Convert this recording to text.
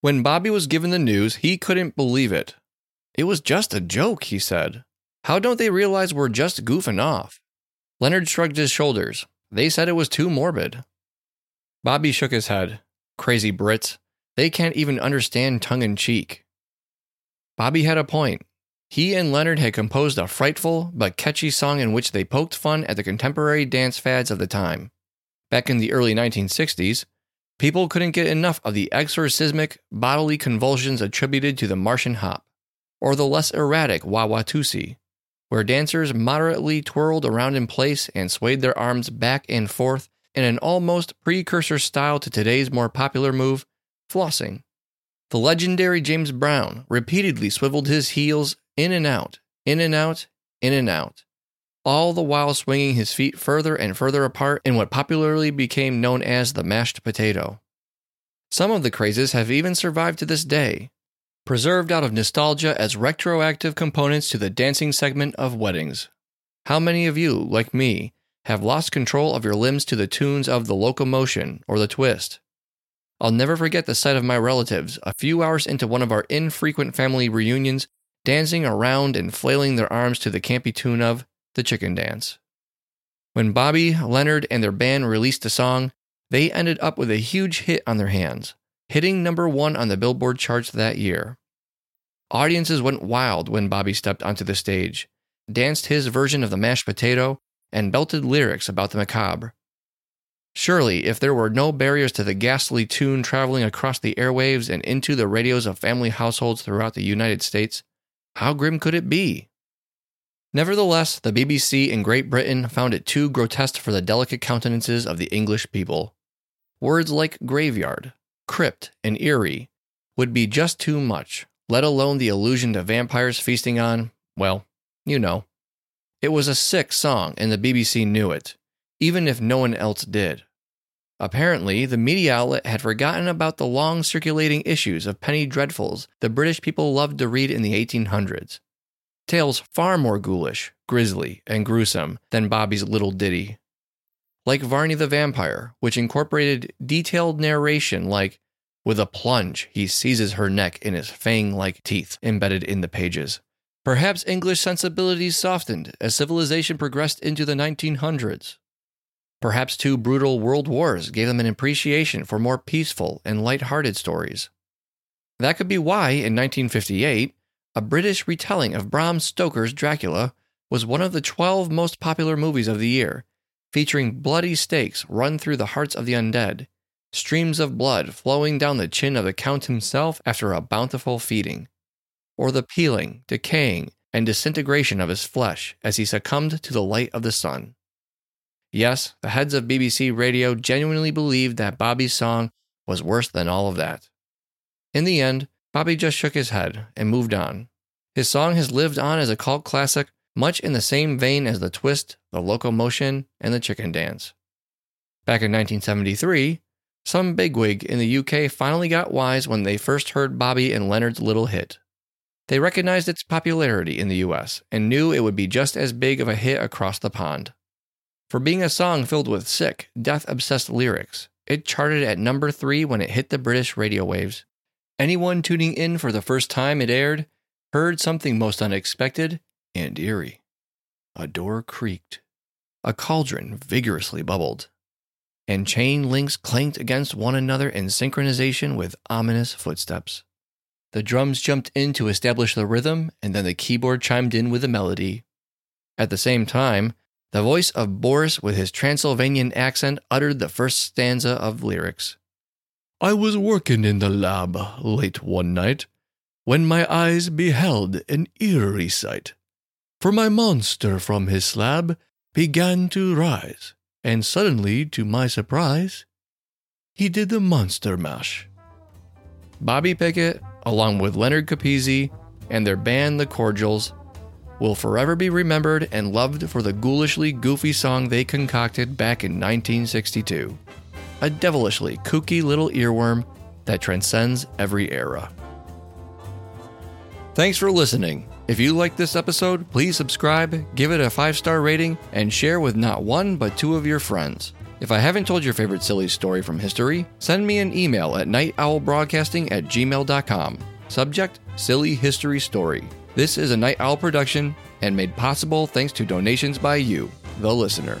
When Bobby was given the news, he couldn't believe it. It was just a joke, he said. How don't they realize we're just goofing off? Leonard shrugged his shoulders. They said it was too morbid. Bobby shook his head. Crazy Brits. They can't even understand tongue in cheek. Bobby had a point. He and Leonard had composed a frightful but catchy song in which they poked fun at the contemporary dance fads of the time. Back in the early 1960s, people couldn't get enough of the exorcismic bodily convulsions attributed to the Martian hop, or the less erratic Wah-Watusi, where dancers moderately twirled around in place and swayed their arms back and forth in an almost precursor style to today's more popular move, flossing. The legendary James Brown repeatedly swiveled his heels in and out, in and out, in and out, all the while swinging his feet further and further apart in what popularly became known as the mashed potato. Some of the crazes have even survived to this day, preserved out of nostalgia as retroactive components to the dancing segment of weddings. How many of you, like me, have lost control of your limbs to the tunes of the locomotion or the twist? I'll never forget the sight of my relatives, a few hours into one of our infrequent family reunions, dancing around and flailing their arms to the campy tune of The Chicken Dance. When Bobby, Leonard, and their band released the song, they ended up with a huge hit on their hands, hitting number one on the Billboard charts that year. Audiences went wild when Bobby stepped onto the stage, danced his version of the mashed potato, and belted lyrics about the macabre. Surely, if there were no barriers to the ghastly tune traveling across the airwaves and into the radios of family households throughout the United States, how grim could it be? Nevertheless, the BBC in Great Britain found it too grotesque for the delicate countenances of the English people. Words like graveyard, crypt, and eerie would be just too much, let alone the allusion to vampires feasting on, well, you know. It was a sick song, and the BBC knew it even if no one else did. Apparently, the media outlet had forgotten about the long circulating issues of penny dreadfuls the British people loved to read in the 1800s. Tales far more ghoulish, grisly, and gruesome than Bobby's little ditty. Like Varney the Vampire, which incorporated detailed narration like, with a plunge, he seizes her neck in his fang like teeth embedded in the pages. Perhaps English sensibilities softened as civilization progressed into the 1900s. Perhaps two brutal world wars gave them an appreciation for more peaceful and light-hearted stories. That could be why, in 1958, a British retelling of Bram Stoker's Dracula was one of the 12 most popular movies of the year, featuring bloody stakes run through the hearts of the undead, streams of blood flowing down the chin of the Count himself after a bountiful feeding, or the peeling, decaying, and disintegration of his flesh as he succumbed to the light of the sun. Yes, the heads of BBC Radio genuinely believed that Bobby's song was worse than all of that. In the end, Bobby just shook his head and moved on. His song has lived on as a cult classic, much in the same vein as the twist, the locomotion, and the chicken dance. Back in 1973, some bigwig in the UK finally got wise when they first heard Bobby and Leonard's little hit. They recognized its popularity in the US and knew it would be just as big of a hit across the pond. For being a song filled with sick, death obsessed lyrics, it charted at number three when it hit the British radio waves. Anyone tuning in for the first time it aired heard something most unexpected and eerie. A door creaked, a cauldron vigorously bubbled, and chain links clanked against one another in synchronization with ominous footsteps. The drums jumped in to establish the rhythm, and then the keyboard chimed in with the melody. At the same time, the voice of Boris, with his Transylvanian accent, uttered the first stanza of lyrics. I was working in the lab late one night when my eyes beheld an eerie sight. For my monster from his slab began to rise, and suddenly, to my surprise, he did the monster mash. Bobby Pickett, along with Leonard Capizzi and their band The Cordials, will forever be remembered and loved for the ghoulishly goofy song they concocted back in 1962. A devilishly kooky little earworm that transcends every era. Thanks for listening. If you like this episode, please subscribe, give it a five star rating, and share with not one but two of your friends. If I haven't told your favorite silly story from history, send me an email at nightowlbroadcasting at gmail.com. Subject Silly History Story. This is a Night Owl production and made possible thanks to donations by you, the listener.